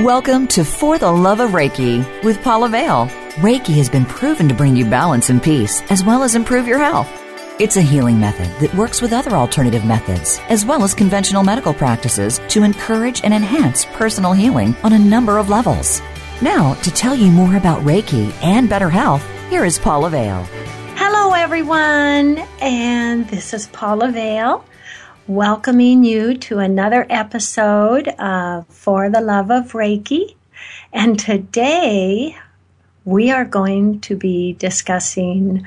Welcome to For the Love of Reiki with Paula Vale. Reiki has been proven to bring you balance and peace, as well as improve your health. It's a healing method that works with other alternative methods, as well as conventional medical practices, to encourage and enhance personal healing on a number of levels. Now, to tell you more about Reiki and better health, here is Paula Vale. Hello, everyone, and this is Paula Vale welcoming you to another episode of For the Love of Reiki. And today we are going to be discussing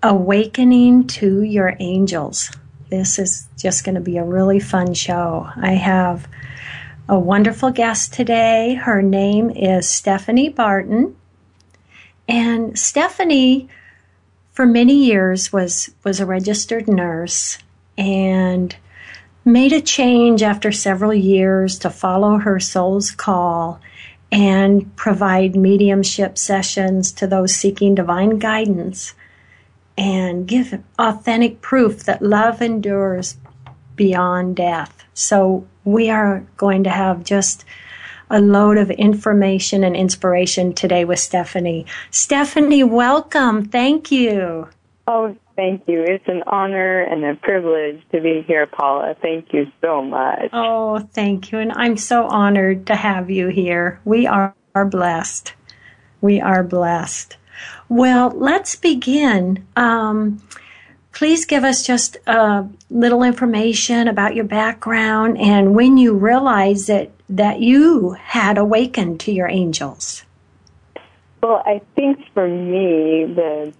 awakening to your angels. This is just going to be a really fun show. I have a wonderful guest today. Her name is Steffany Barton. And Steffany, for many years, was, was a registered nurse and made a change after several years to follow her soul's call and provide mediumship sessions to those seeking divine guidance and give authentic proof that love endures beyond death. So we are going to have just a load of information and inspiration today with Steffany. Steffany, welcome. Thank you. Oh, Thank you. It's an honor and a privilege to be here, Paula. Thank you so much. Oh, thank you. And I'm so honored to have you here. We are, are blessed. We are blessed. Well, let's begin. Um, please give us just a little information about your background and when you realized that, that you had awakened to your angels. Well, I think for me, the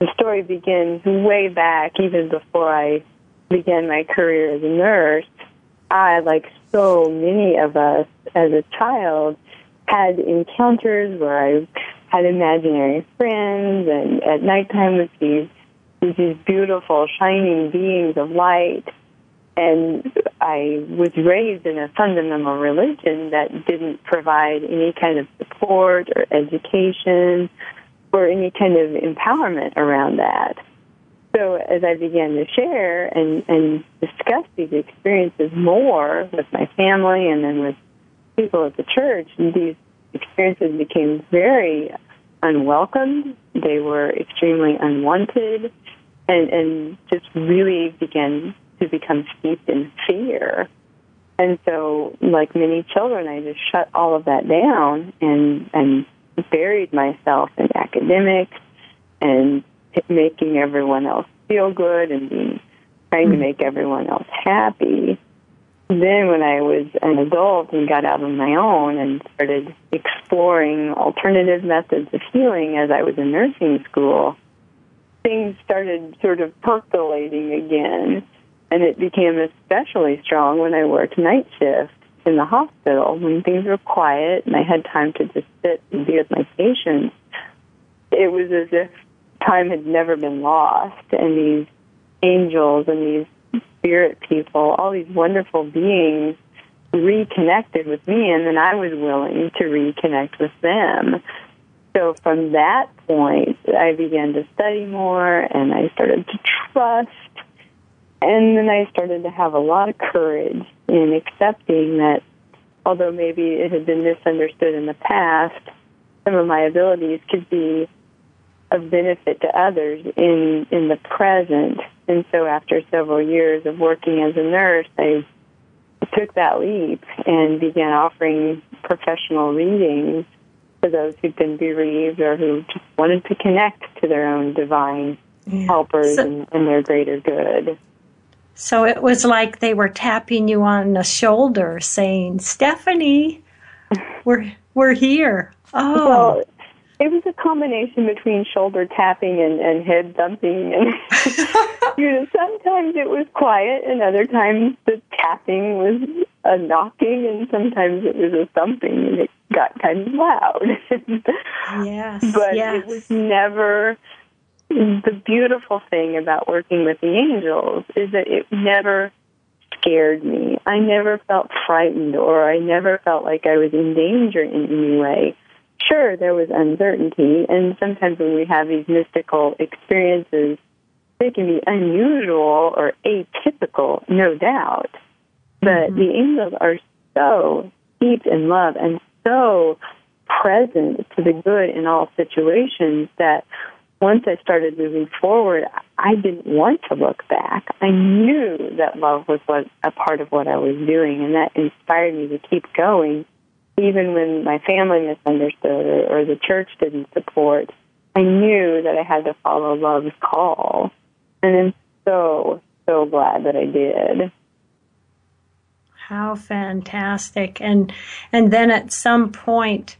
the story begins way back, even before I began my career as a nurse. I, like so many of us as a child, had encounters where I had imaginary friends, and at nighttime would see these beautiful, shining beings of light. And I was raised in a fundamental religion that didn't provide any kind of support or education or any kind of empowerment around that. So as I began to share and, and discuss these experiences more with my family and then with people at the church, these experiences became very unwelcomed. They were extremely unwanted and, and just really began to become steeped in fear. And so, like many children, I just shut all of that down and, and buried myself in academics and making everyone else feel good and being, trying to hmm. make everyone else happy. Then, when I was an adult and got out on my own and started exploring alternative methods of healing as I was in nursing school, things started sort of percolating again. And it became especially strong when I worked night shift in the hospital when things were quiet and I had time to just sit and be with my patients, it was as if time had never been lost and these angels and these spirit people, all these wonderful beings reconnected with me and then I was willing to reconnect with them. So from that point, I began to study more and I started to trust and then I started to have a lot of courage in accepting that although maybe it had been misunderstood in the past, some of my abilities could be of benefit to others in, in the present. And so after several years of working as a nurse, I took that leap and began offering professional readings to those who'd been bereaved or who just wanted to connect to their own divine helpers so, and, and their greater good. So it was like they were tapping you on the shoulder saying, Steffany, we're, we're here. Oh. Well, it was a combination between shoulder tapping and, and head thumping and you know sometimes it was quiet and other times the tapping was a knocking and sometimes it was a thumping and it got kind of loud yes but yes. it was never the beautiful thing about working with the angels is that it never scared me i never felt frightened or i never felt like i was in danger in any way sure, there was uncertainty, and sometimes when we have these mystical experiences, they can be unusual or atypical, no doubt. But mm-hmm. the angels are so deep in love and so present to the good in all situations that once I started moving forward, I didn't want to look back. I knew that love was what a part of what I was doing, and that inspired me to keep going even when my family misunderstood or, or the church didn't support, I knew that I had to follow love's call. And I'm so, so glad that I did. How fantastic. And and then at some point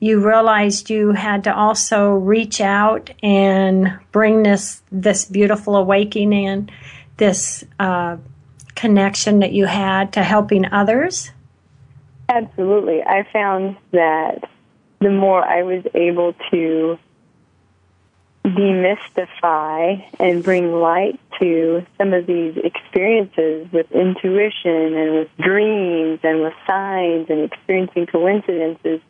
you realized you had to also reach out and bring this this beautiful awakening, and this uh, connection that you had to helping others. Absolutely. I found that the more I was able to demystify and bring light to some of these experiences with intuition and with dreams and with signs and experiencing coincidences,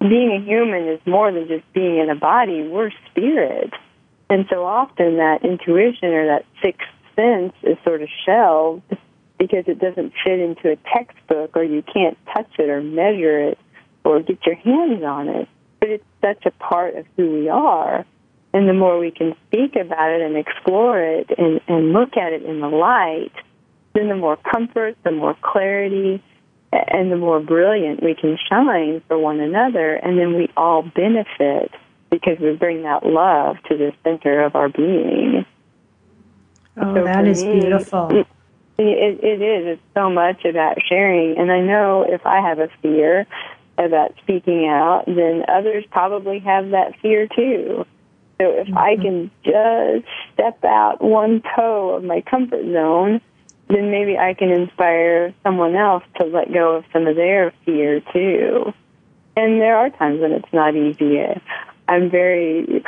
being a human is more than just being in a body. We're spirit. And so often that intuition or that sixth sense is sort of shelved because it doesn't fit into a textbook or you can't touch it or measure it or get your hands on it. But it's such a part of who we are. And the more we can speak about it and explore it and, and look at it in the light, then the more comfort, the more clarity, and the more brilliant we can shine for one another. And then we all benefit because we bring that love to the center of our being. Oh, so that is me, beautiful. It, it is. It's so much about sharing. And I know if I have a fear about speaking out, then others probably have that fear too. So if mm-hmm. I can just step out one toe of my comfort zone, then maybe I can inspire someone else to let go of some of their fear too. And there are times when it's not easy. I'm very,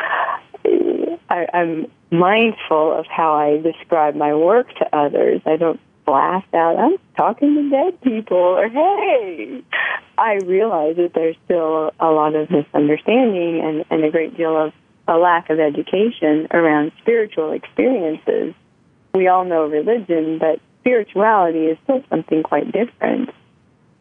I, I'm mindful of how I describe my work to others. I don't blast out, I'm talking to dead people, or hey, I realize that there's still a lot of misunderstanding and, and a great deal of a lack of education around spiritual experiences. We all know religion, but spirituality is still something quite different.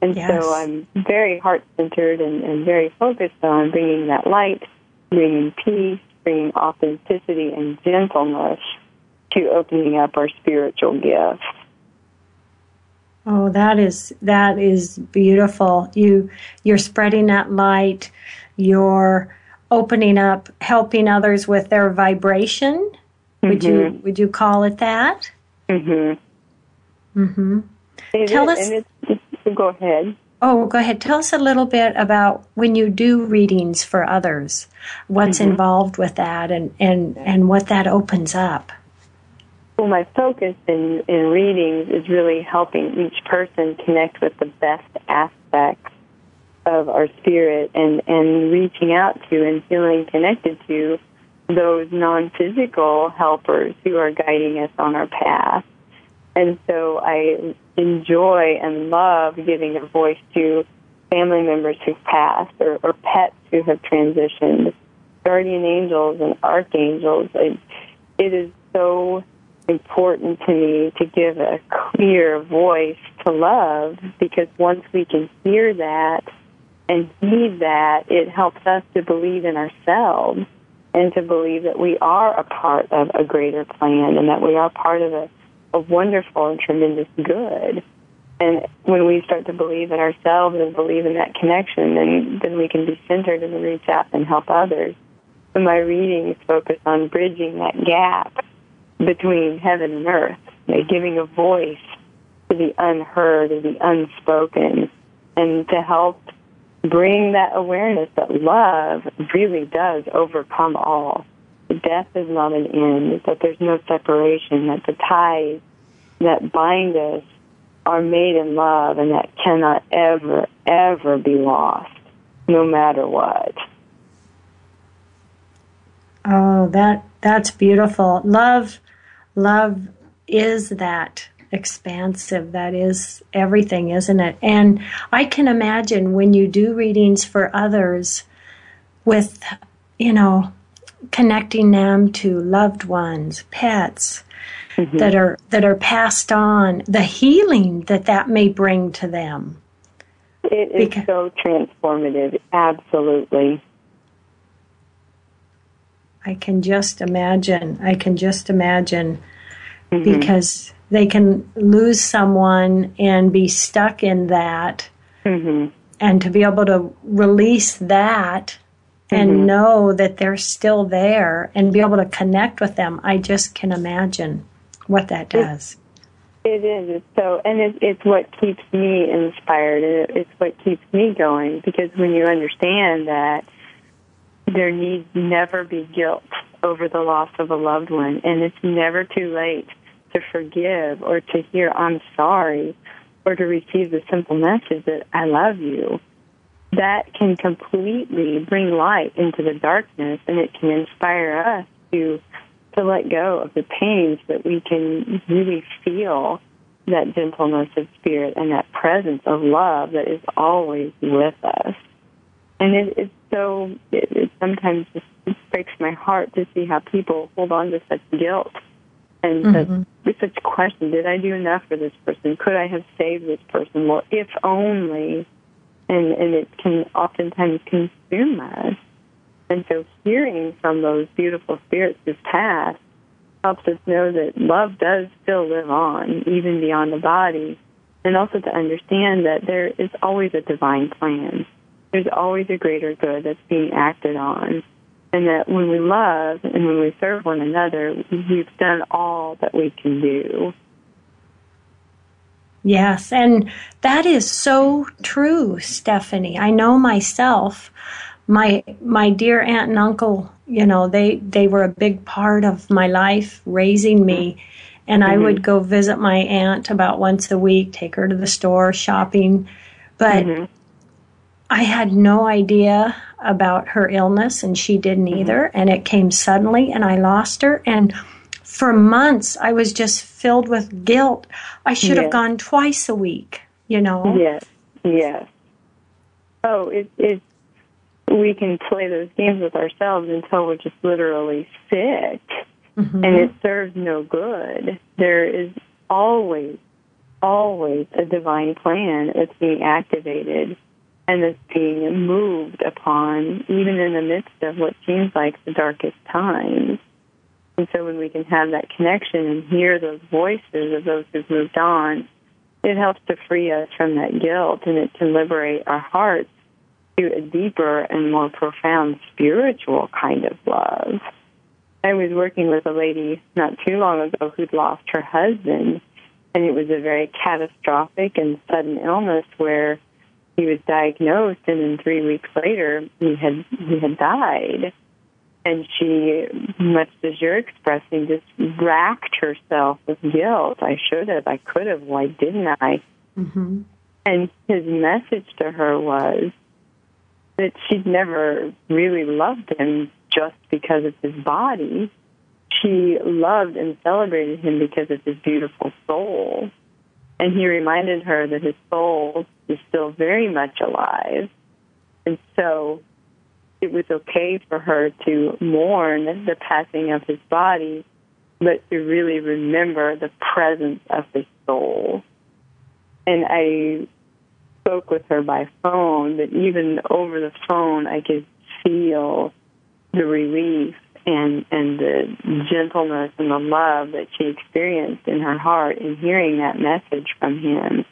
And yes. so I'm very heart centered and, and very focused on bringing that light, bringing peace, bringing authenticity and gentleness to opening up our spiritual gifts. Oh, that is that is beautiful. You you're spreading that light. You're opening up, helping others with their vibration. Mm-hmm. Would you mm-hmm. would you call it that? Mhm. Mhm. Tell us. go ahead. Oh, go ahead. Tell us a little bit about when you do readings for others, what's mm-hmm. involved with that and, and, and what that opens up. Well, my focus in, in readings is really helping each person connect with the best aspects of our spirit and, and reaching out to and feeling connected to those non-physical helpers who are guiding us on our path. And so I enjoy and love giving a voice to family members who've passed or, or pets who have transitioned, guardian angels and archangels. It, it is so important to me to give a clear voice to love because once we can hear that and heed that, it helps us to believe in ourselves and to believe that we are a part of a greater plan and that we are part of a a wonderful and tremendous good. And when we start to believe in ourselves and believe in that connection, then then we can be centered and reach out and help others. So my readings focus on bridging that gap between heaven and earth, you know, giving a voice to the unheard and the unspoken, and to help bring that awareness that love really does overcome all. Death is not an end, that there's no separation, that the ties that bind us are made in love and that cannot ever, ever be lost, no matter what. Oh, that that's beautiful. Love love is that expansive. That is everything, isn't it? And I can imagine when you do readings for others with, you know, connecting them to loved ones, pets mm-hmm. that are that are passed on, the healing that that may bring to them. It is because, so transformative, absolutely. I can just imagine. I can just imagine mm-hmm. because they can lose someone and be stuck in that. Mm-hmm. And to be able to release that and mm-hmm. know that they're still there and be able to connect with them, I just can imagine what that does. It is. It's so, and it, it's what keeps me inspired. It, it's what keeps me going because when you understand that there needs never be guilt over the loss of a loved one, and it's never too late to forgive or to hear I'm sorry or to receive the simple message that I love you, that can completely bring light into the darkness and it can inspire us to to let go of the pains that we can really feel that gentleness of spirit and that presence of love that is always with us. And it, it's so, it, it sometimes just breaks my heart to see how people hold on to such guilt and mm-hmm. with such question, did I do enough for this person? Could I have saved this person? Well, if only. And, and it can oftentimes consume us. And so hearing from those beautiful spirits who've passed helps us know that love does still live on, even beyond the body. And also to understand that there is always a divine plan. There's always a greater good that's being acted on and that when we love and when we serve one another, we've done all that we can do. Yes, and that is so true, Steffany. I know myself. My my dear aunt and uncle, you know, they they were a big part of my life, raising me. And mm-hmm. I would go visit my aunt about once a week, take her to the store, shopping. But mm-hmm. I had no idea about her illness, and she didn't mm-hmm. either. And it came suddenly, and I lost her. And for months, I was just filled with guilt. I should yes. have gone twice a week, you know? Yes, yes. Oh, it, it, we can play those games with ourselves until we're just literally sick, mm-hmm. and it serves no good. There is always, always a divine plan that's being activated and is being moved upon, even in the midst of what seems like the darkest times. And so when we can have that connection and hear those voices of those who've moved on, it helps to free us from that guilt and it can liberate our hearts to a deeper and more profound spiritual kind of love. I was working with a lady not too long ago who'd lost her husband, and it was a very catastrophic and sudden illness where he was diagnosed, and then three weeks later, he had he had died. And she, much as you're expressing, just racked herself with guilt. I should have. I could have. Why didn't I? Mm-hmm. And his message to her was that she'd never really loved him just because of his body. She loved and celebrated him because of his beautiful soul. And he reminded her that his soul is still very much alive. And so it was okay for her to mourn the passing of his body, but to really remember the presence of his soul. And I spoke with her by phone, but even over the phone, I could feel the relief and and the gentleness and the love that she experienced in her heart in hearing that message from him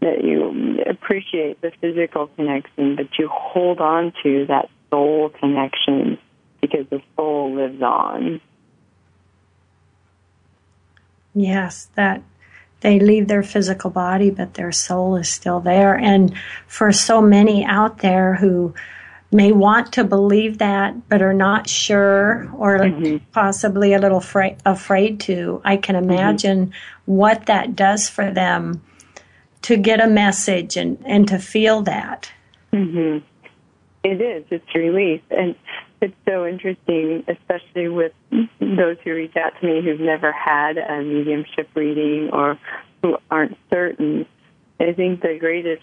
that you appreciate the physical connection but you hold on to that soul connection because the soul lives on yes that they leave their physical body, but their soul is still there. And for so many out there who may want to believe that, but are not sure or mm-hmm. possibly a little fra- afraid to, I can mm-hmm. imagine mm-hmm. what that does for them to get a message and, and to feel that. Mm-hmm. It is. It's relief. And it's so interesting, especially with those who reach out to me who've never had a mediumship reading or who aren't certain. I think the greatest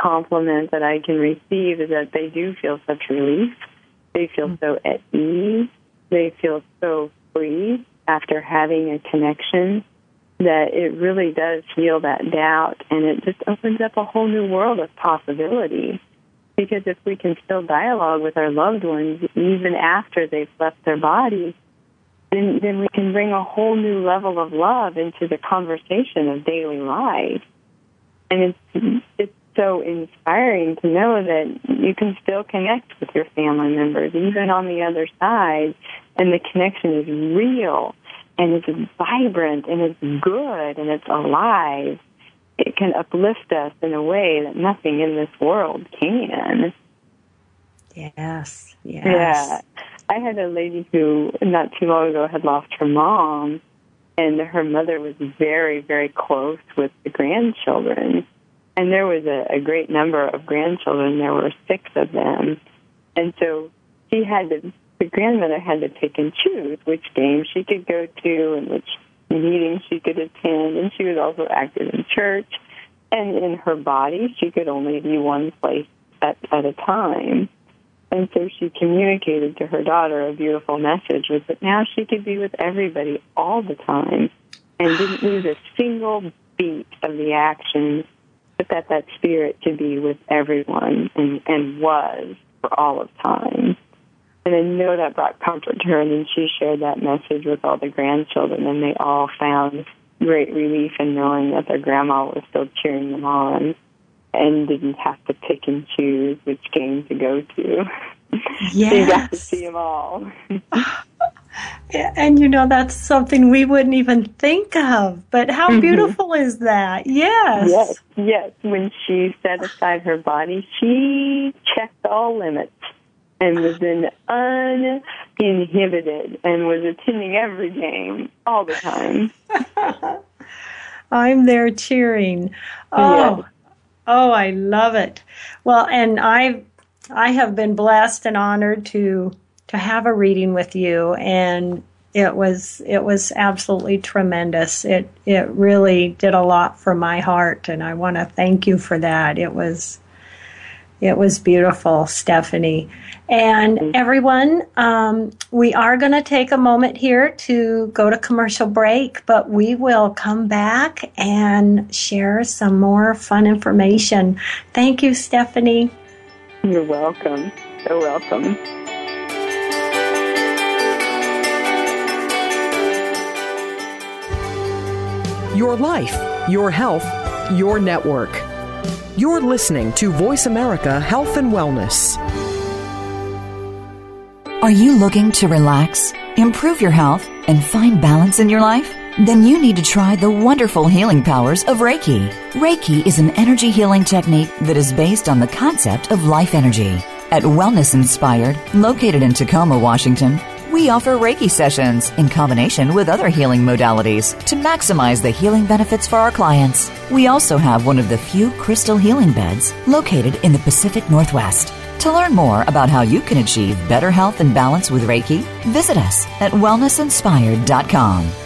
compliment that I can receive is that they do feel such relief. They feel so at ease. They feel so free after having a connection that it really does heal that doubt and it just opens up a whole new world of possibility. Because if we can still dialogue with our loved ones even after they've left their body, then, then we can bring a whole new level of love into the conversation of daily life. And it's, it's so inspiring to know that you can still connect with your family members, even on the other side, and the connection is real and it's vibrant and it's good and it's alive it can uplift us in a way that nothing in this world can. Yes, yes. Yeah. I had a lady who not too long ago had lost her mom and her mother was very, very close with the grandchildren. And there was a, a great number of grandchildren. There were six of them. And so she had to, the grandmother had to pick and choose which games she could go to and which meetings she could attend, and she was also active in church. And in her body, she could only be one place at, at a time. And so she communicated to her daughter a beautiful message was that now she could be with everybody all the time and didn't lose a single beat of the action, but that that spirit could be with everyone and, and was for all of time. And I know that brought comfort to her. And then she shared that message with all the grandchildren, and they all found great relief in knowing that their grandma was still cheering them on and didn't have to pick and choose which game to go to. Yes. you got to see them all. and you know that's something we wouldn't even think of but how mm-hmm. beautiful is that yes yes yes when she set aside her body she checked all limits and was then uninhibited and was attending every game all the time. I'm there cheering. Oh, yes. oh, I love it. Well, and I, I have been blessed and honored to to have a reading with you, and it was it was absolutely tremendous. It it really did a lot for my heart, and I want to thank you for that. It was it was beautiful, Steffany. And everyone, um, we are going to take a moment here to go to commercial break, but we will come back and share some more fun information. Thank you, Steffany. You're welcome. So welcome. Your life, your health, your network. You're listening to Voice America Health and Wellness. Are you looking to relax, improve your health, and find balance in your life? Then you need to try the wonderful healing powers of Reiki. Reiki is an energy healing technique that is based on the concept of life energy. At Wellness Inspired, located in Tacoma, Washington, we offer Reiki sessions in combination with other healing modalities to maximize the healing benefits for our clients. We also have one of the few crystal healing beds located in the Pacific Northwest. To learn more about how you can achieve better health and balance with Reiki, visit us at wellnessinspired.com.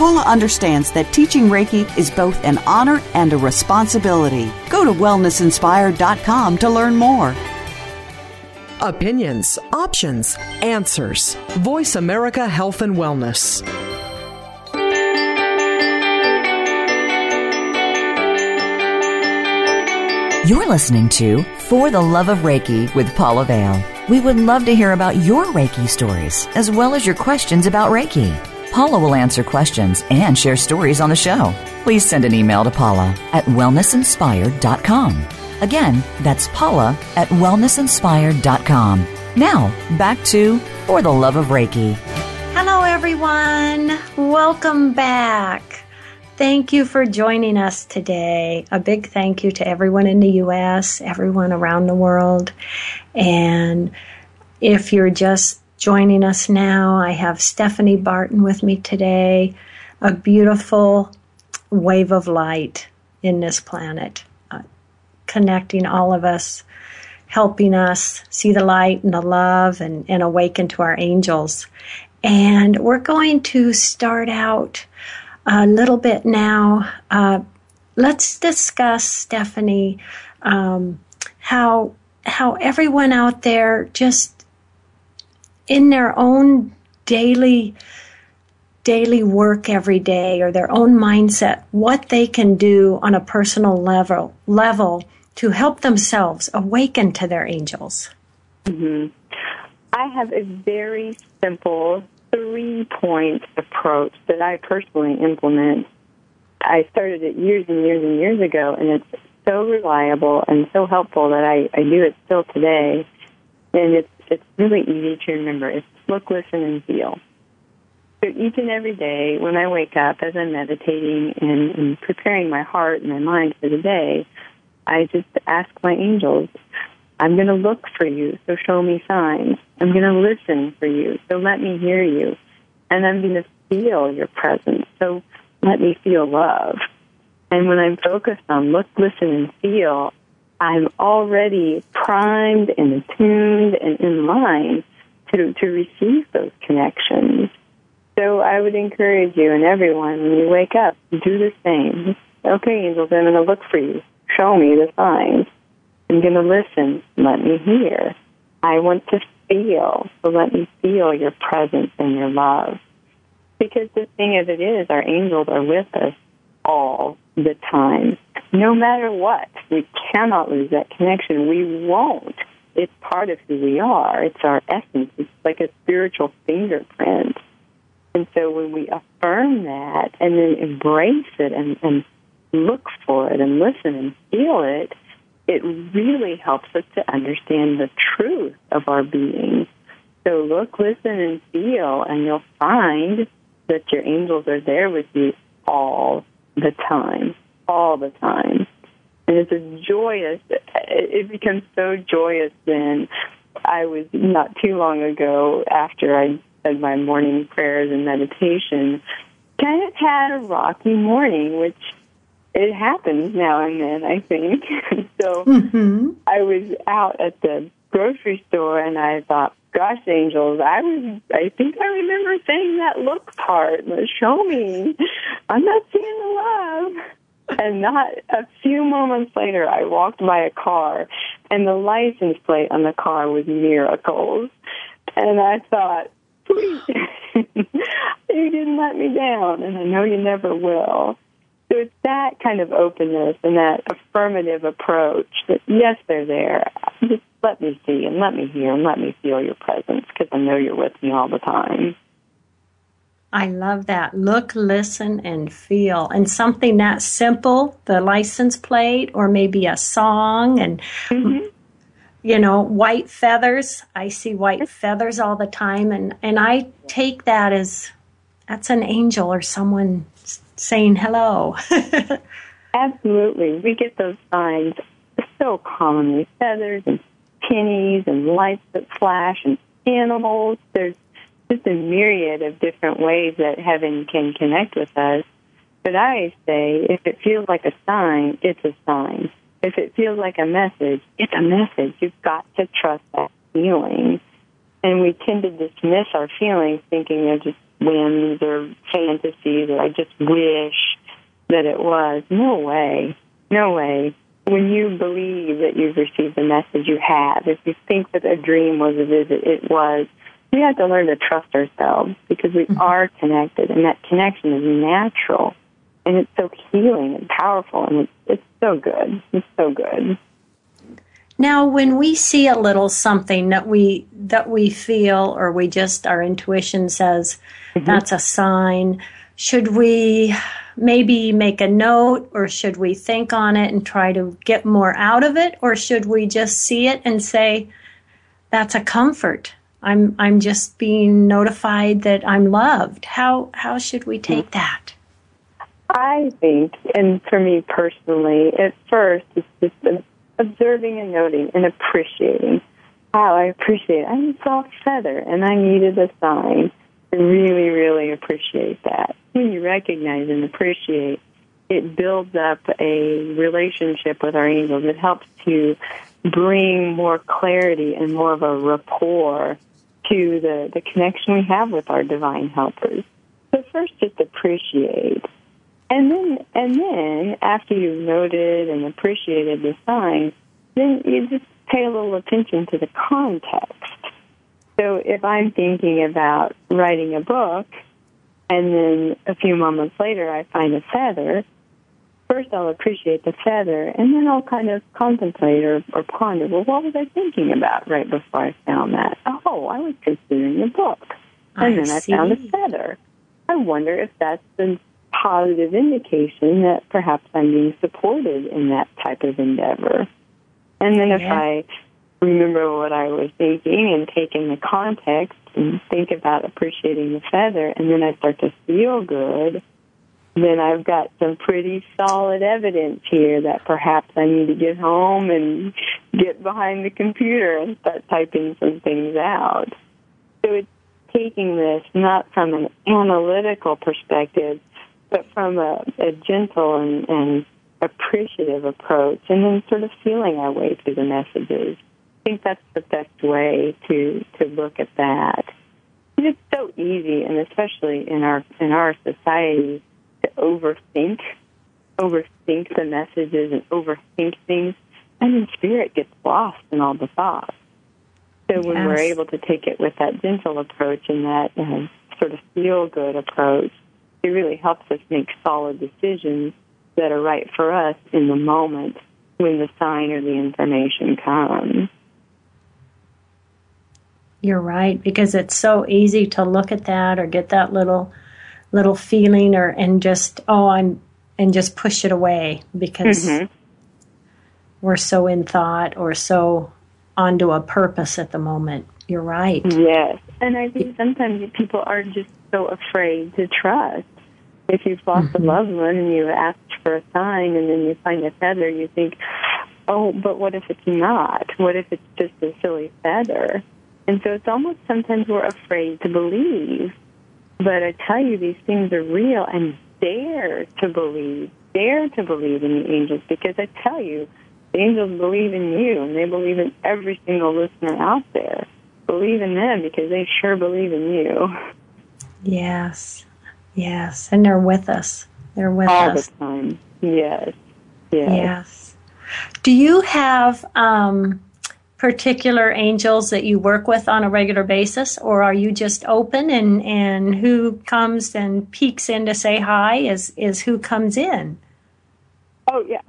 Paula understands that teaching Reiki is both an honor and a responsibility. Go to wellnessinspired.com to learn more. Opinions, options, answers. Voice America Health and Wellness. You're listening to For the Love of Reiki with Paula Vale. We would love to hear about your Reiki stories as well as your questions about Reiki. Paula will answer questions and share stories on the show. Please send an email to Paula at wellnessinspired.com. Again, that's Paula at wellnessinspired.com. Now, back to For the Love of Reiki. Hello, everyone. Welcome back. Thank you for joining us today. A big thank you to everyone in the U.S., everyone around the world. And if you're just joining us now, I have Steffany Barton with me today, a beautiful wave of light in this planet, uh, connecting all of us, helping us see the light and the love and, and awaken to our angels. And we're going to start out a little bit now. Uh, let's discuss, Steffany, um, how how everyone out there just in their own daily daily work every day or their own mindset what they can do on a personal level level to help themselves awaken to their angels mm-hmm. i have a very simple three point approach that I personally implement. I started it years and years and years ago, and it's so reliable and so helpful that I, I do it still today. And it's it's really easy to remember. It's look, listen, and feel. So each and every day when I wake up, as I'm meditating and, and preparing my heart and my mind for the day, I just ask my angels, I'm going to look for you, so show me signs. I'm going to listen for you, so let me hear you. And I'm going to feel your presence, so let me feel love. And when I'm focused on look, listen, and feel, I'm already primed and attuned and in line to, to receive those connections. So I would encourage you and everyone when you wake up, do the same. Okay, angels, I'm going to look for you. Show me the signs. I'm going to listen. Let me hear. I want to feel. So let me feel your presence and your love. Because the thing of it is, our angels are with us all the time. No matter what, we cannot lose that connection. We won't. It's part of who we are. It's our essence. It's like a spiritual fingerprint. And so when we affirm that and then embrace it and, and look for it and listen and feel it, it really helps us to understand the truth of our being. So look, listen, and feel, and you'll find that your angels are there with you all the time, all the time. And it's a joyous, it becomes so joyous then. I was not too long ago after I said my morning prayers and meditation, kind of had a rocky morning, which it happens now and then, I think. so mm-hmm. I was out at the grocery store and I thought, gosh, angels, I was, I think I remember saying that look part. Show me. I'm not seeing the love. And not a few moments later, I walked by a car, and the license plate on the car was miracles. And I thought, please, you didn't let me down, and I know you never will. So it's that kind of openness and that affirmative approach that, yes, they're there. Just let me see and let me hear and let me feel your presence because I know you're with me all the time. I love that. Look, listen, and feel. And something that simple, the license plate, or maybe a song, and, mm-hmm. you know, white feathers. I see white feathers all the time, and, and I take that as that's an angel or someone saying hello. Absolutely. We get those signs so commonly feathers and pennies and lights that flash and animals. There's just a myriad of different ways that heaven can connect with us. But I say if it feels like a sign, it's a sign. If it feels like a message, it's a message. You've got to trust that feeling. And we tend to dismiss our feelings thinking they're just whims or fantasies or I just wish that it was. No way. No way. When you believe that you've received the message you have, if you think that a dream was a visit, it was. We have to learn to trust ourselves because we mm-hmm. are connected and that connection is natural and it's so healing and powerful and it's, it's so good. It's so good. Now, when we see a little something that we that we feel, or we just our intuition says mm-hmm. that's a sign, should we maybe make a note, or should we think on it and try to get more out of it, or should we just see it and say that's a comfort? I'm I'm just being notified that I'm loved. How how should we take mm-hmm. that? I think, and for me personally, at first it's just observing and noting and appreciating. Wow, I appreciate. It. I'm a soft feather, and I needed a sign. I really, really appreciate that. When you recognize and appreciate, it builds up a relationship with our angels. It helps to bring more clarity and more of a rapport to the, the connection we have with our divine helpers. So first just appreciate. And then and then after you've noted and appreciated the signs, then you just pay a little attention to the context. So if I'm thinking about writing a book and then a few moments later I find a feather, first I'll appreciate the feather, and then I'll kind of contemplate or, or ponder, well, what was I thinking about right before I found that? Oh, I was considering a book. And I then see. I found a feather. I wonder if that's a positive indication that perhaps I'm being supported in that type of endeavor. And then if yeah. I remember what I was thinking and take in the context and think about appreciating the feather, and then I start to feel good, then I've got some pretty solid evidence here that perhaps I need to get home and get behind the computer and start typing some things out. So it's taking this not from an analytical perspective, but from a, a gentle and, and appreciative approach, and then sort of feeling our way through the messages. I think that's the best way to to look at that. It's so easy, and especially in our in our society, overthink, overthink the messages and overthink things, and then spirit gets lost in all the thoughts. So when yes. we're able to take it with that gentle approach and that uh, sort of feel good approach, it really helps us make solid decisions that are right for us in the moment when the sign or the information comes. You're right because it's so easy to look at that or get that little little feeling or and just oh I'm and just push it away because mm-hmm. we're so in thought or so onto a purpose at the moment. You're right. Yes. And I think sometimes people are just so afraid to trust. If you've lost mm-hmm. a loved one and you asked for a sign and then you find a feather, you think, oh, but what if it's not? What if it's just a silly feather? And so it's almost sometimes we're afraid to believe but I tell you, these things are real and dare to believe, dare to believe in the angels because I tell you, the angels believe in you and they believe in every single listener out there. Believe in them because they sure believe in you. Yes, yes. And they're with us. They're with All us. All the time. Yes. Yes. Yes. Do you have um, particular angels that you work with on a regular basis, or are you just open and, and who comes and peeks in to say hi is, is who comes in? Oh, yeah.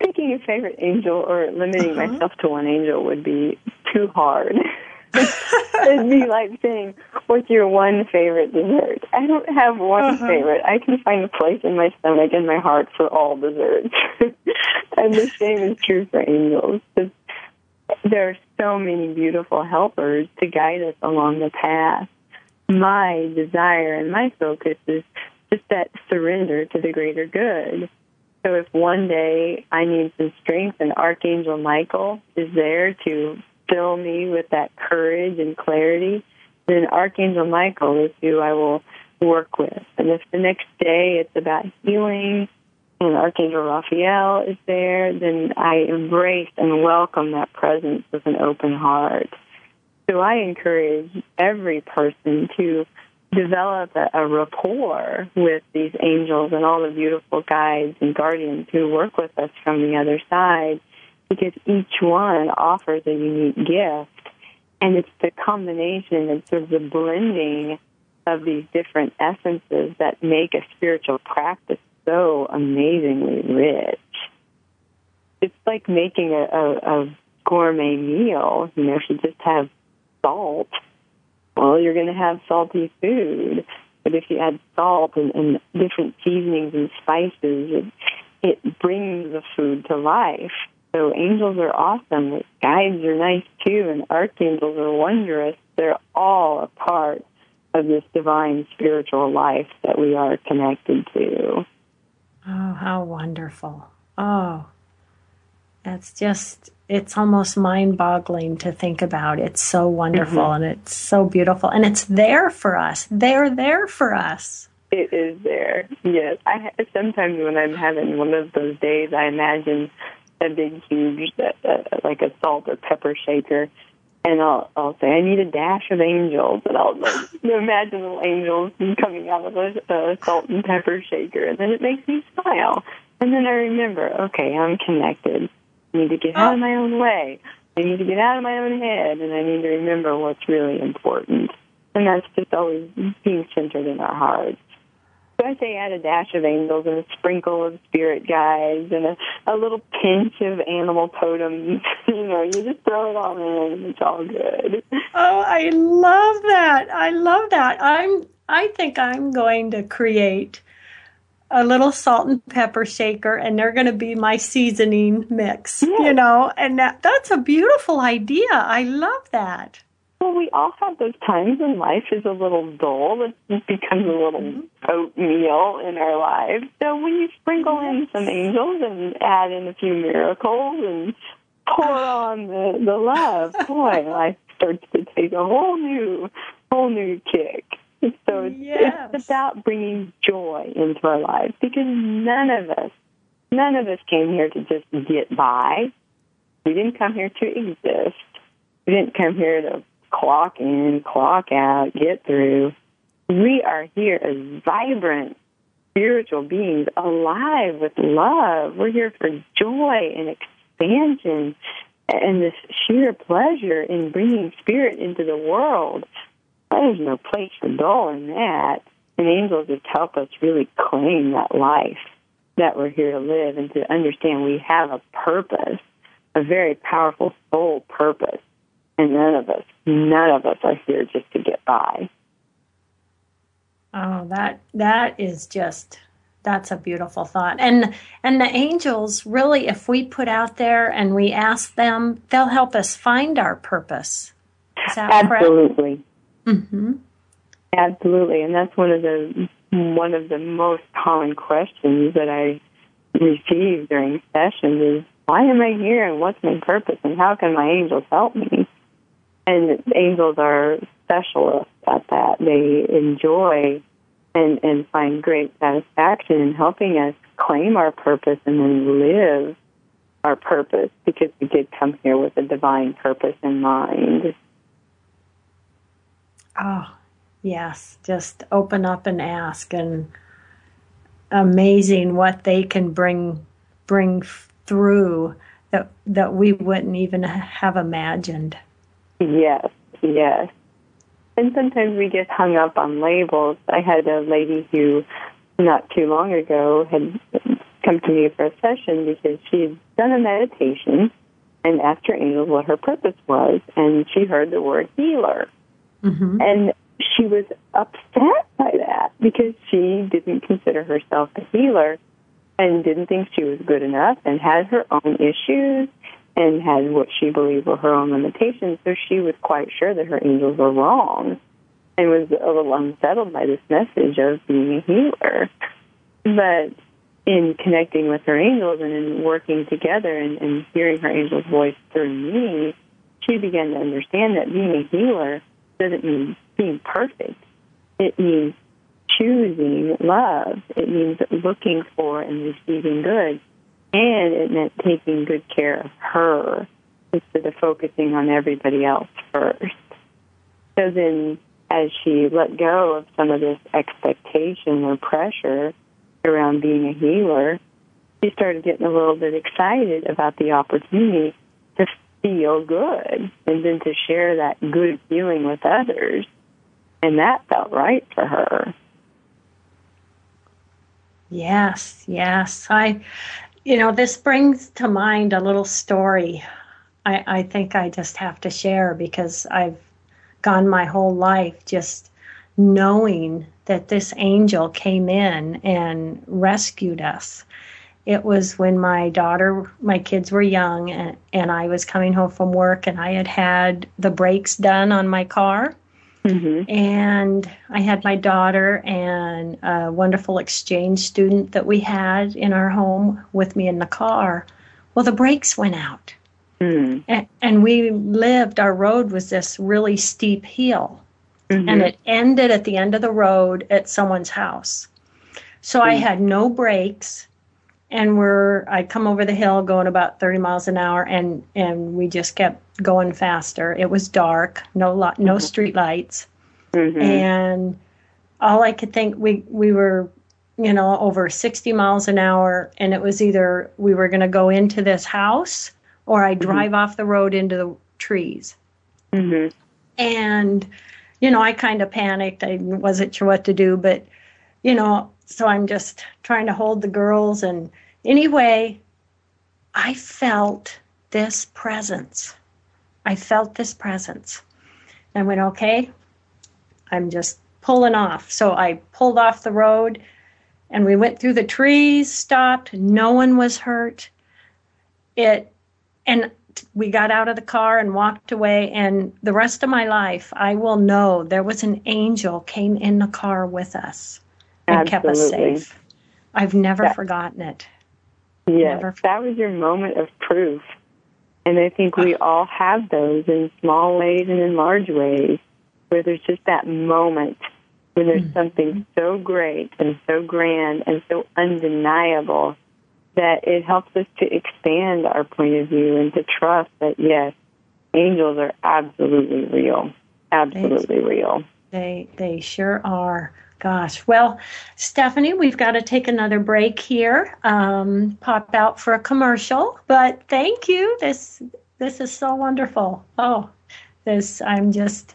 Picking a favorite angel or limiting uh-huh. myself to one angel would be too hard. It'd be like saying, What's your one favorite dessert? I don't have one uh-huh. favorite. I can find a place in my stomach and my heart for all desserts. and the same is true for angels there are so many beautiful helpers to guide us along the path. My desire and my focus is just that surrender to the greater good. So if one day I need some strength and Archangel Michael is there to fill me with that courage and clarity, then Archangel Michael is who I will work with. And if the next day it's about healing and Archangel Raphael is there, then I embrace and welcome that presence with an open heart. So I encourage every person to develop a, a, rapport with these angels and all the beautiful guides and guardians who work with us from the other side because each one offers a unique gift. And it's the combination and sort of the blending of these different essences that make a spiritual practice so amazingly rich. It's like making a, a, a gourmet meal. You know, if you just have salt, well, you're going to have salty food. But if you add salt and, and different seasonings and spices, it, it brings the food to life. So angels are awesome. Guides are nice too, and archangels are wondrous. They're all a part of this divine spiritual life that we are connected to. Oh, how wonderful. Oh, that's just, it's almost mind boggling to think about. It's so wonderful mm-hmm. and it's so beautiful. And it's there for us. They're there for us. It is there. Yes. I sometimes when I'm having one of those days, I imagine a big, huge, uh, uh, like a salt or pepper shaker, and I'll I'll say I need a dash of angels, and I'll like, imagine little angels coming out of a, a salt and pepper shaker, and then it makes me smile. And then I remember, okay, I'm connected. I need to get out of my own way. I need to get out of my own head, and I need to remember what's really important. And that's just always being centered in our hearts. I say add a dash of angels and a sprinkle of spirit guides and a, a little pinch of animal totems. you know, you just throw it all in and it's all good. Oh, I love that. I love that. I'm I think I'm going to create a little salt and pepper shaker and they're going to be my seasoning mix, you know, and that, that's a beautiful idea. I love that. Well, we all have those times when life is a little dull. It becomes a little mm-hmm. oatmeal in our lives. So when you sprinkle in some angels and add in a few miracles and pour on the, the love, boy, life starts to take a whole new, whole new kick. So it's, yes. it's about bringing joy into our lives because none of us, none of us came here to just get by. We didn't come here to exist. We didn't come here to clock in, clock out, get through. We are here as vibrant spiritual beings alive with love. We're here for joy and expansion and this sheer pleasure in bringing spirit into the world. There's no place for dull in that. And angels just help us really claim that life that we're here to live and to understand we have a purpose, a very powerful soul purpose. And none of us, none of us are here just to get by. Oh, that that is just that's a beautiful thought. And and the angels really if we put out there and we ask them, they'll help us find our purpose. Absolutely. Mm-hmm. Absolutely. And that's one of the one of the most common questions that I receive during sessions is why am I here and what's my purpose and how can my angels help me? And angels are specialists at that. They enjoy and, and find great satisfaction in helping us claim our purpose and then live our purpose because we did come here with a divine purpose in mind. Oh, yes. Just open up and ask and amazing what they can bring bring through that that we wouldn't even have imagined. Yes, yes. And sometimes we get hung up on labels. I had a lady who, not too long ago, had come to me for a session because she had done a meditation and asked her angels what her purpose was, and she heard the word healer. Mm-hmm. And she was upset by that because she didn't consider herself a healer and didn't think she was good enough and had her own issues and had what she believed were her own limitations. So she was quite sure that her angels were wrong and was a little unsettled by this message of being a healer. But in connecting with her angels and in working together and, and hearing her angel's voice through me, she began to understand that being a healer doesn't mean being perfect. It means choosing love. It means looking for and receiving good and it meant taking good care of her instead of focusing on everybody else first. So then, as she let go of some of this expectation or pressure around being a healer, she started getting a little bit excited about the opportunity to feel good and then to share that good feeling with others. And that felt right for her. Yes, yes. I you know, this brings to mind a little story. I, I think I just have to share because I've gone my whole life just knowing that this angel came in and rescued us. It was when my daughter, my kids were young, and, and I was coming home from work, and I had had the brakes done on my car. Mm-hmm. And I had my daughter and a wonderful exchange student that we had in our home with me in the car. Well, the brakes went out. Mm. And, and, we lived, our road was this really steep hill. Mm-hmm. And it ended at the end of the road at someone's house. So mm. I had no brakes and we're I come over the hill going about 30 miles an hour and and we just kept going faster. It was dark, no lot, no mm-hmm. street lights. Mm-hmm. And all I could think we we were you know over 60 miles an hour and it was either we were going to go into this house or I mm-hmm. drive mm-hmm. off the road into the trees. Mm-hmm. And you know, I kind of panicked. I wasn't sure what to do, but you know, so I'm just trying to hold the girls. And anyway, I felt this presence. I felt this presence. I went, okay, I'm just pulling off. So I pulled off the road and we went through the trees, stopped. No one was hurt. It, and we got out of the car and walked away and the rest of my life i will know there was an angel came in the car with us and Absolutely. kept us safe i've never that, forgotten it yes never that was your moment of proof and i think we all have those in small ways and in large ways where there's just that moment when there's mm-hmm. something so great and so grand and so undeniable that it helps us to expand our point of view and to trust that yes, angels are absolutely real, absolutely they, real. They they sure are. Gosh, well, Steffany, we've got to take another break here. Um, pop out for a commercial, but thank you. This this is so wonderful. Oh, this I'm just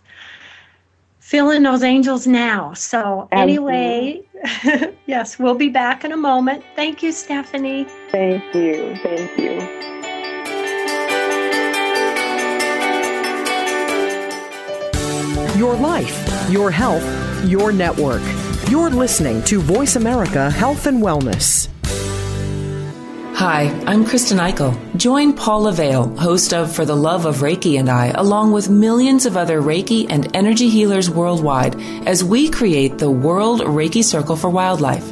feeling those angels now. So, anyway, yes, we'll be back in a moment. Thank you, Steffany. Thank you. Thank you. Your life, your health, your network. You're listening to Voice America Health and Wellness. Hi, I'm Kristen Eichel. Join Paula Vale, host of For the Love of Reiki and I, along with millions of other Reiki and energy healers worldwide, as we create the World Reiki Circle for Wildlife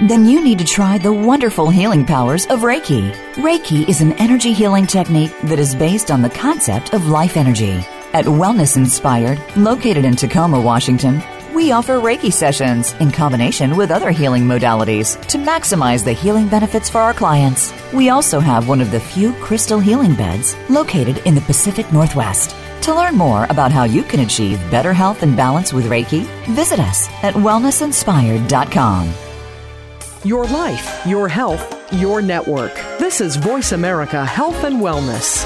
Then you need to try the wonderful healing powers of Reiki. Reiki is an energy healing technique that is based on the concept of life energy. At Wellness Inspired, located in Tacoma, Washington, we offer Reiki sessions in combination with other healing modalities to maximize the healing benefits for our clients. We also have one of the few crystal healing beds located in the Pacific Northwest. To learn more about how you can achieve better health and balance with Reiki, visit us at wellnessinspired.com. Your life, your health, your network. This is Voice America Health and Wellness.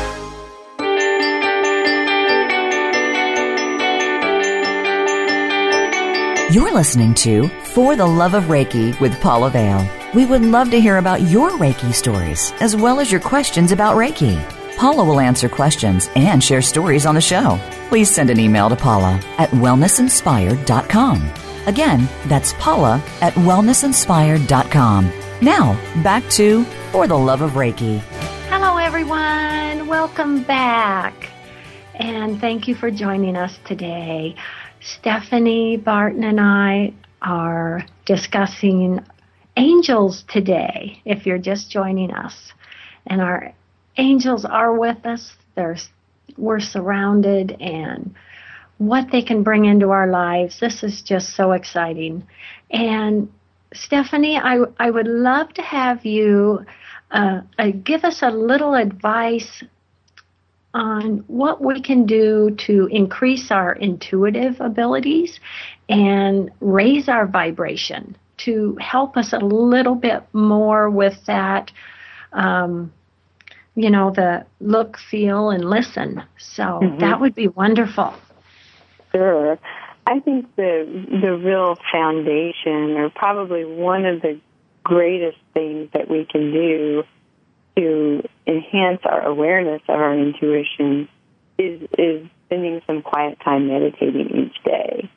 You're listening to For the Love of Reiki with Paula Vale. We would love to hear about your Reiki stories as well as your questions about Reiki. Paula will answer questions and share stories on the show. Please send an email to Paula at wellnessinspired.com. Again, that's Paula at wellnessinspired.com. Now, back to For the Love of Reiki. Hello, everyone. Welcome back. And thank you for joining us today. Steffany Barton and I are discussing angels today, if you're just joining us. And our angels are with us. They're, we're surrounded and what they can bring into our lives. This is just so exciting. And Steffany, I, I would love to have you uh, uh, give us a little advice on what we can do to increase our intuitive abilities and raise our vibration to help us a little bit more with that, um, you know, the look, feel, and listen. So mm-hmm. that would be wonderful. Sure. I think the the real foundation, or probably one of the greatest things that we can do to enhance our awareness of our intuition, is is spending some quiet time meditating each day.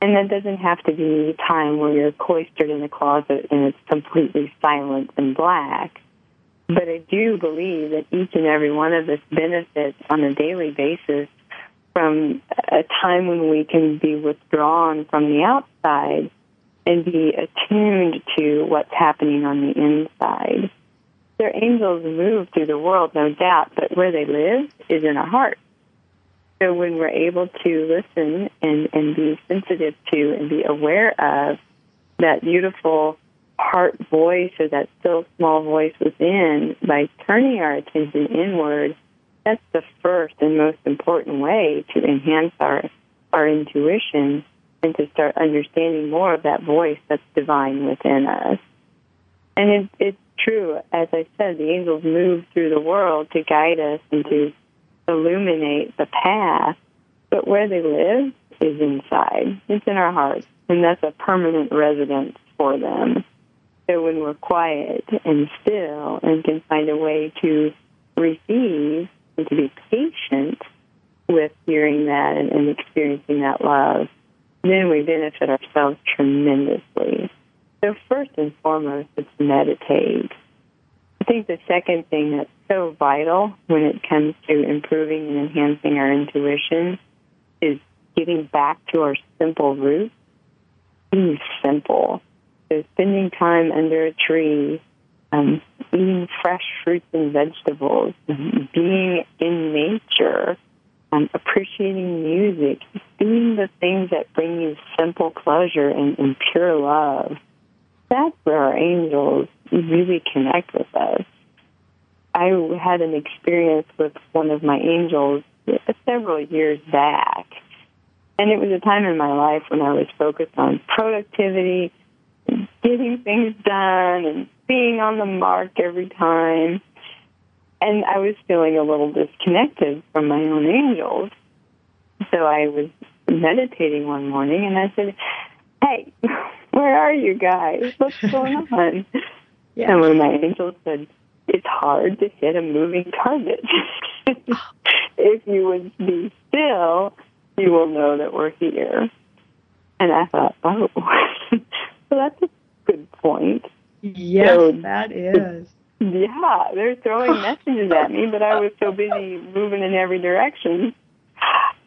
And that doesn't have to be time where you're cloistered in the closet and it's completely silent and black. But I do believe that each and every one of us benefits on a daily basis from a time when we can be withdrawn from the outside and be attuned to what's happening on the inside. Their angels move through the world, no doubt, but where they live is in our heart. So when we're able to listen and, and be sensitive to and be aware of that beautiful heart voice or that still small voice within by turning our attention inward, that's the first and most important way to enhance our our intuition and to start understanding more of that voice that's divine within us. And it, it's true, as I said, the angels move through the world to guide us and to illuminate the path, but where they live is inside. It's in our hearts, and that's a permanent residence for them. So when we're quiet and still and can find a way to receive and to be patient with hearing that and, and experiencing that love, then we benefit ourselves tremendously. So first and foremost, it's meditate. I think the second thing that's so vital when it comes to improving and enhancing our intuition is getting back to our simple roots. Being simple. So spending time under a tree, um, eating fresh fruits and vegetables, being in nature, um, appreciating music, doing the things that bring you simple pleasure and, and pure love. That's where our angels really connect with us. I had an experience with one of my angels several years back. And it was a time in my life when I was focused on productivity, getting things done, and being on the mark every time. And I was feeling a little disconnected from my own angels. So I was meditating one morning and I said, Hey, where are you guys? What's going on? Yeah. And one of my angels said, It's hard to hit a moving target. if you would be still, you will know that we're here. And I thought, oh, well, that's a good point. Yes, so, that is. Yeah, they're throwing messages at me, but I was so busy moving in every direction,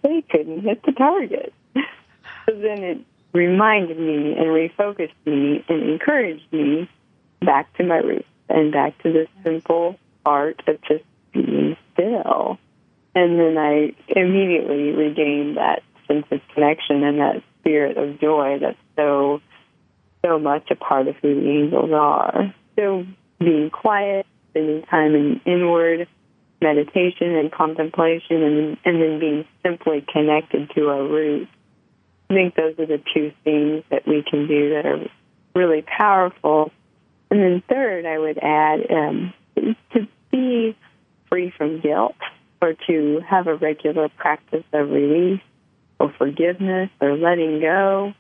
they couldn't hit the target. So then it reminded me and refocused me and encouraged me back to my roots and back to the simple art of just being still. And then I immediately regained that sense of connection and that spirit of joy that's so, so much a part of who the angels are. So being quiet, spending time in inward meditation and contemplation, and, and then being simply connected to our roots. I think those are the two things that we can do that are really powerful. And then third, I would add um, to be free from guilt or to have a regular practice of release or forgiveness or letting go.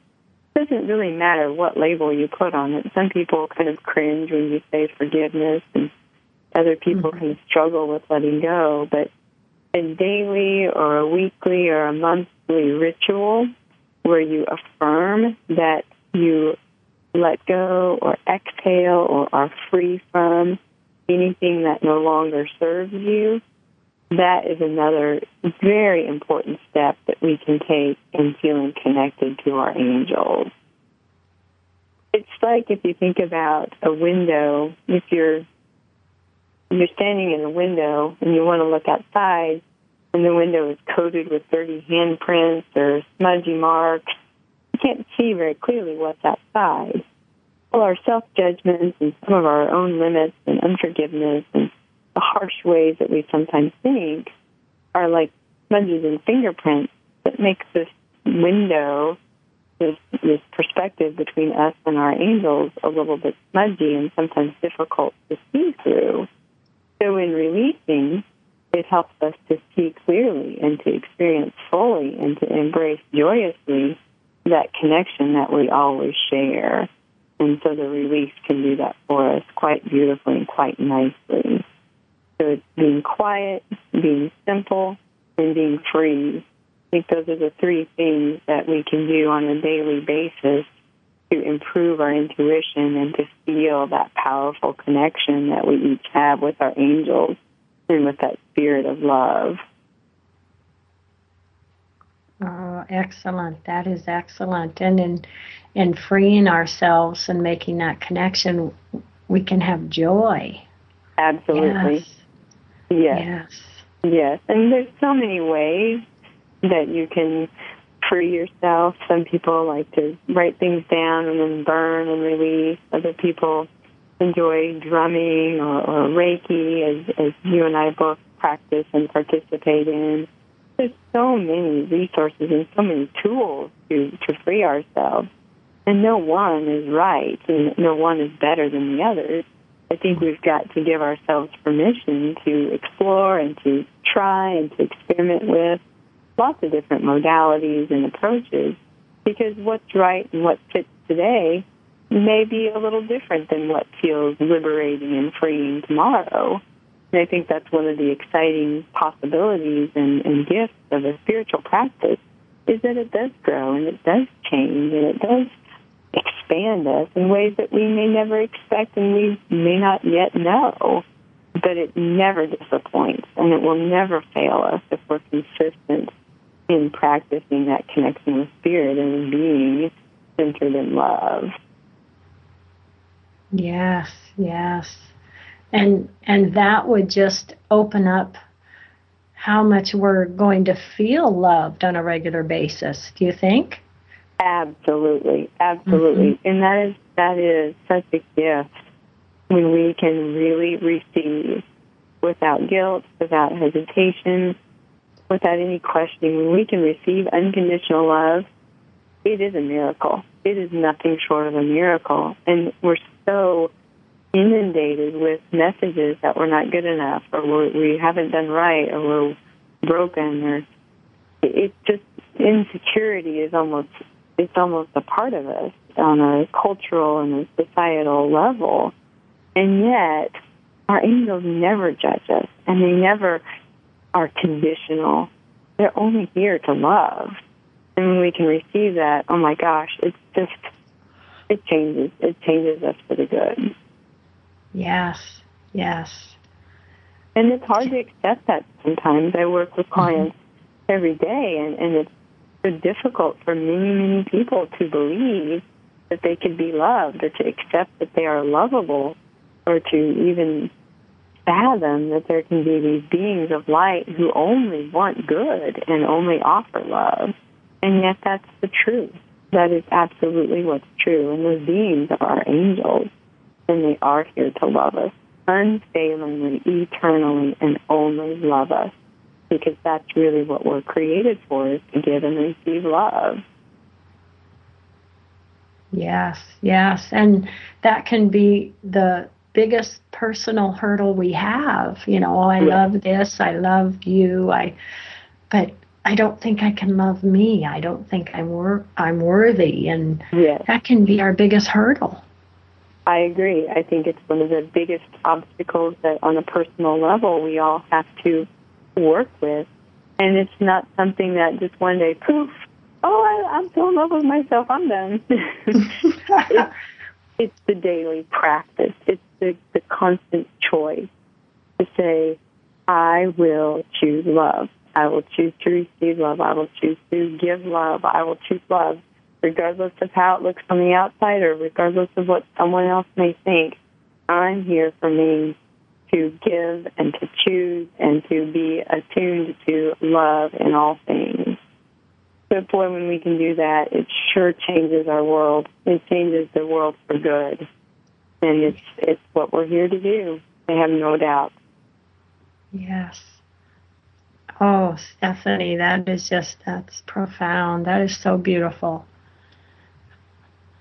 It doesn't really matter what label you put on it. Some people kind of cringe when you say forgiveness, and other people mm-hmm. kind of struggle with letting go. But a daily or a weekly or a monthly ritual where you affirm that you let go or exhale or are free from anything that no longer serves you that is another very important step that we can take in feeling connected to our angels. it's like if you think about a window, if you're you're standing in a window and you want to look outside and the window is coated with dirty handprints or smudgy marks, you can't see very clearly what's outside. Well, our self judgments and some of our own limits and unforgiveness and the harsh ways that we sometimes think are like smudges and fingerprints that make this window, this, this perspective between us and our angels a little bit smudgy and sometimes difficult to see through. So in releasing, it helps us to see clearly and to experience fully and to embrace joyously that connection that we always share. And so the release can do that for us quite beautifully and quite nicely. So it's being quiet, being simple, and being free. I think those are the three things that we can do on a daily basis to improve our intuition and to feel that powerful connection that we each have with our angels and with that spirit of love. Oh, excellent. That is excellent. And in in freeing ourselves and making that connection, we can have joy. Absolutely. Yes. Yes. Yes. Yes. And there's so many ways that you can free yourself. Some people like to write things down and then burn and release. Other people enjoy drumming or, or Reiki, as, as you and I both practice and participate in. There's so many resources and so many tools to, to free ourselves. And no one is right and no one is better than the others. I think we've got to give ourselves permission to explore and to try and to experiment with lots of different modalities and approaches because what's right and what fits today may be a little different than what feels liberating and freeing tomorrow. And I think that's one of the exciting possibilities and, and gifts of a spiritual practice is that it does grow and it does change and it does expand us in ways that we may never expect and we may not yet know. But it never disappoints and it will never fail us if we're consistent in practicing that connection with spirit and being centered in love. Yes, yes. And and that would just open up how much we're going to feel loved on a regular basis, do you think? Absolutely, absolutely. Mm-hmm. And that is that is such a gift when we can really receive without guilt, without hesitation, without any questioning. When we can receive unconditional love, it is a miracle. It is nothing short of a miracle. And we're so inundated with messages that we're not good enough or we haven't done right or we're broken or it just insecurity is almost it's almost a part of us on a cultural and a societal level. And yet, our angels never judge us, and they never are conditional. They're only here to love. And when we can receive that, oh my gosh, it's just, it changes. It changes us for the good. Yes, yes. And it's hard to accept that sometimes. I work with clients mm-hmm. every day, and, and it's so difficult for many, many people to believe that they can be loved or to accept that they are lovable or to even fathom that there can be these beings of light who only want good and only offer love. And yet that's the truth. That is absolutely what's true. And those beings are angels. And they are here to love us unfailingly, eternally, and only love us because that's really what we're created for is to give and receive love. Yes, yes. And that can be the biggest personal hurdle we have. You know, oh, I love this, I love you, I but I don't think I can love me. I don't think I'm wor- I'm worthy and yes. that can be our biggest hurdle. I agree. I think it's one of the biggest obstacles that on a personal level we all have to work with. And it's not something that just one day, poof, oh, I, I'm so in love with myself, I'm done. it's, it's the daily practice. It's the, the constant choice to say, I will choose love. I will choose to receive love. I will choose to give love. I will choose love regardless of how it looks on the outside or regardless of what someone else may think. I'm here for me to give and to choose and to be attuned to love in all things. But boy, when we can do that, it sure changes our world. It changes the world for good. And it's, it's what we're here to do. I have no doubt. Yes. Oh, Steffany, that is just, that's profound. That is so beautiful.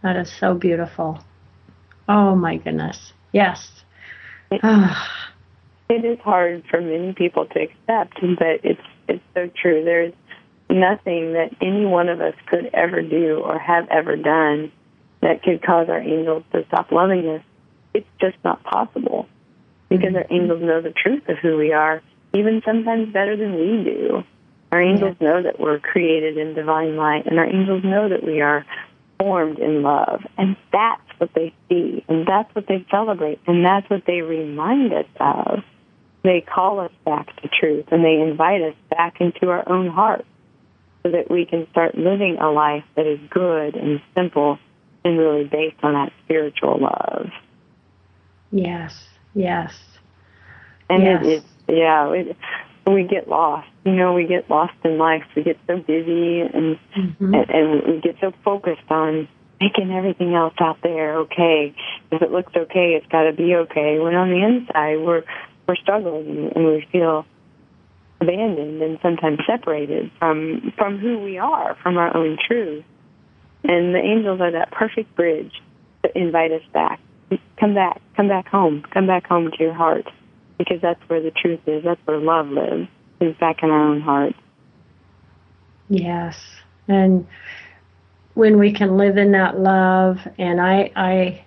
That is so beautiful. Oh, my goodness. Yes. It, it is hard for many people to accept, but it's, it's so true. There's nothing that any one of us could ever do or have ever done that could cause our angels to stop loving us. It's just not possible because mm-hmm. our angels know the truth of who we are, even sometimes better than we do. Our angels know that we're created in divine light, and our angels know that we are formed in love. And that's what they see, and that's what they celebrate, and that's what they remind us of. They call us back to truth, and they invite us back into our own hearts so that we can start living a life that is good and simple and really based on that spiritual love. Yes, yes. And yes. it is, yeah, it, we get lost. You know, we get lost in life. We get so busy and, mm-hmm. and and we get so focused on making everything else out there okay. If it looks okay, it's got to be okay. When on the inside, we're we're struggling and we feel abandoned and sometimes separated from from who we are, from our own truth. And the angels are that perfect bridge to invite us back. Come back, come back home, come back home to your heart, because that's where the truth is. That's where love lives. Is back in our own heart. Yes, and when we can live in that love, and I, I,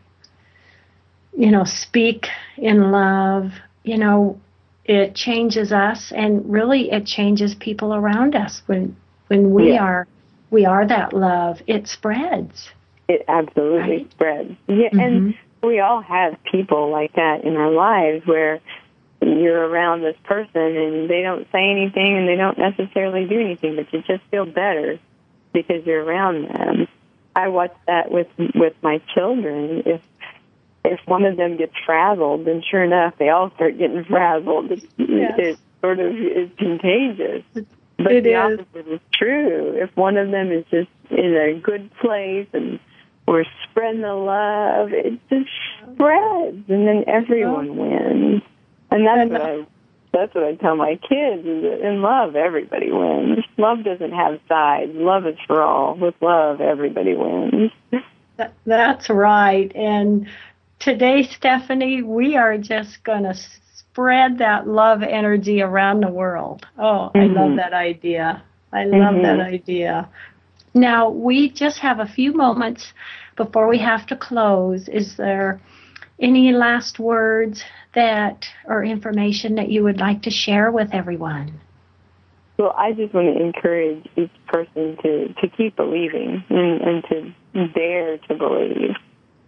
you know, speak in love, you know, it changes us and really it changes people around us when when we yeah. are we are that love it spreads it absolutely right? spreads yeah mm-hmm. and we all have people like that in our lives where you're around this person and they don't say anything and they don't necessarily do anything but you just feel better because you're around them i watch that with with my children if if one of them gets frazzled, then sure enough, they all start getting frazzled. It, yes. it sort of is contagious. But it the is. opposite is true. If one of them is just in a good place and we're spreading the love, it just spreads, and then everyone wins. And that's and, what I that's what I tell my kids is in love everybody wins. Love doesn't have sides. Love is for all. With love everybody wins. That's right. And today, Steffany, we are just going to spread that love energy around the world. Oh, mm-hmm. I love that idea. I love mm-hmm. that idea. Now, we just have a few moments before we have to close. Is there any last words that or information that you would like to share with everyone? Well, I just want to encourage each person to, to keep believing and, and to dare to believe.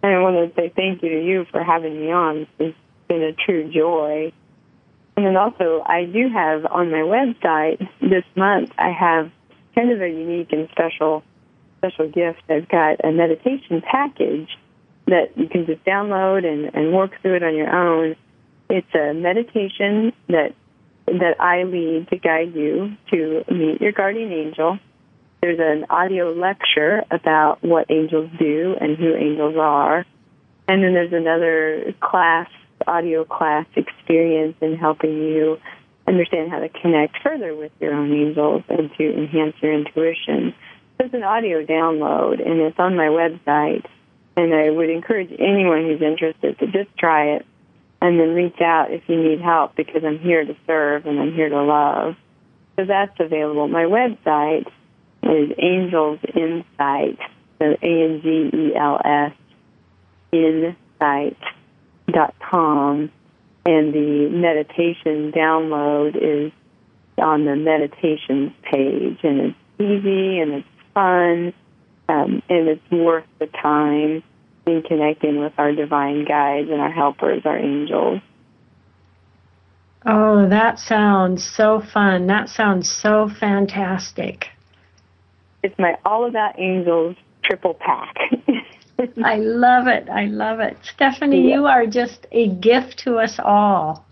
And I want to say thank you to you for having me on. It's been a true joy. And then also, I do have on my website this month, I have kind of a unique and special special gift. I've got a meditation package that you can just download and, and work through it on your own. It's a meditation that that I lead to guide you to meet your guardian angel there's an audio lecture about what angels do and who angels are. And then there's another class, audio class experience in helping you understand how to connect further with your own angels and to enhance your intuition. There's an audio download and it's on my website. And I would encourage anyone who's interested to just try it and then reach out if you need help because I'm here to serve and I'm here to love. So that's available. My website is Angels Insight, so A-N-G-E-L-S, insight dot com, and the meditation download is on the meditations page, and it's easy and it's fun, um, and it's worth the time in connecting with our divine guides and our helpers, our angels. Oh, that sounds so fun. That sounds so fantastic. It's my All About Angels triple pack. I love it. I love it. Steffany, yeah. you are just a gift to us all.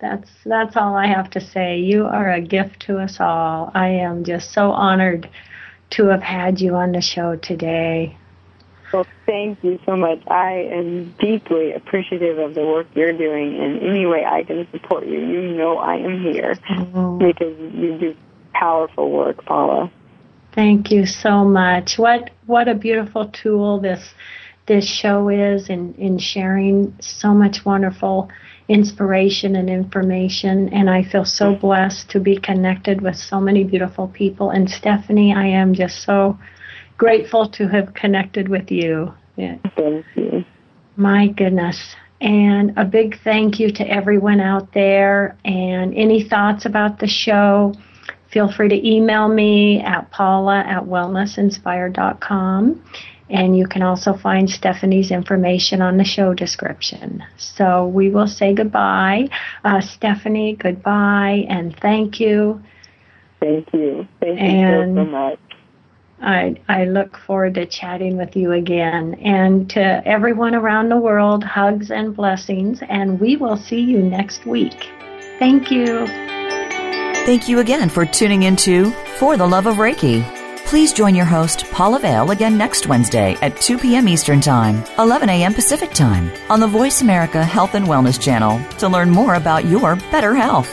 That's that's all I have to say. You are a gift to us all. I am just so honored to have had you on the show today. Well, thank you so much. I am deeply appreciative of the work you're doing, and any way I can support you, you know I am here mm-hmm. because you do powerful work, Paula. Thank you so much. What what a beautiful tool this this show is in, in sharing so much wonderful inspiration and information. And I feel so blessed to be connected with so many beautiful people. And Steffany, I am just so grateful to have connected with you. Yeah. Thank you. My goodness. And a big thank you to everyone out there. And any thoughts about the show, feel free to email me at paula at wellnessinspired.com. And you can also find Steffany's information on the show description. So we will say goodbye. Uh, Steffany, goodbye and thank you. Thank you. Thank and you so, so much. I, I look forward to chatting with you again. And to everyone around the world, hugs and blessings. And we will see you next week. Thank you. Thank you again for tuning into For the Love of Reiki. Please join your host, Paula Vale, again next Wednesday at 2 p.m. Eastern Time, 11 a.m. Pacific Time on the Voice America Health and Wellness Channel to learn more about your better health.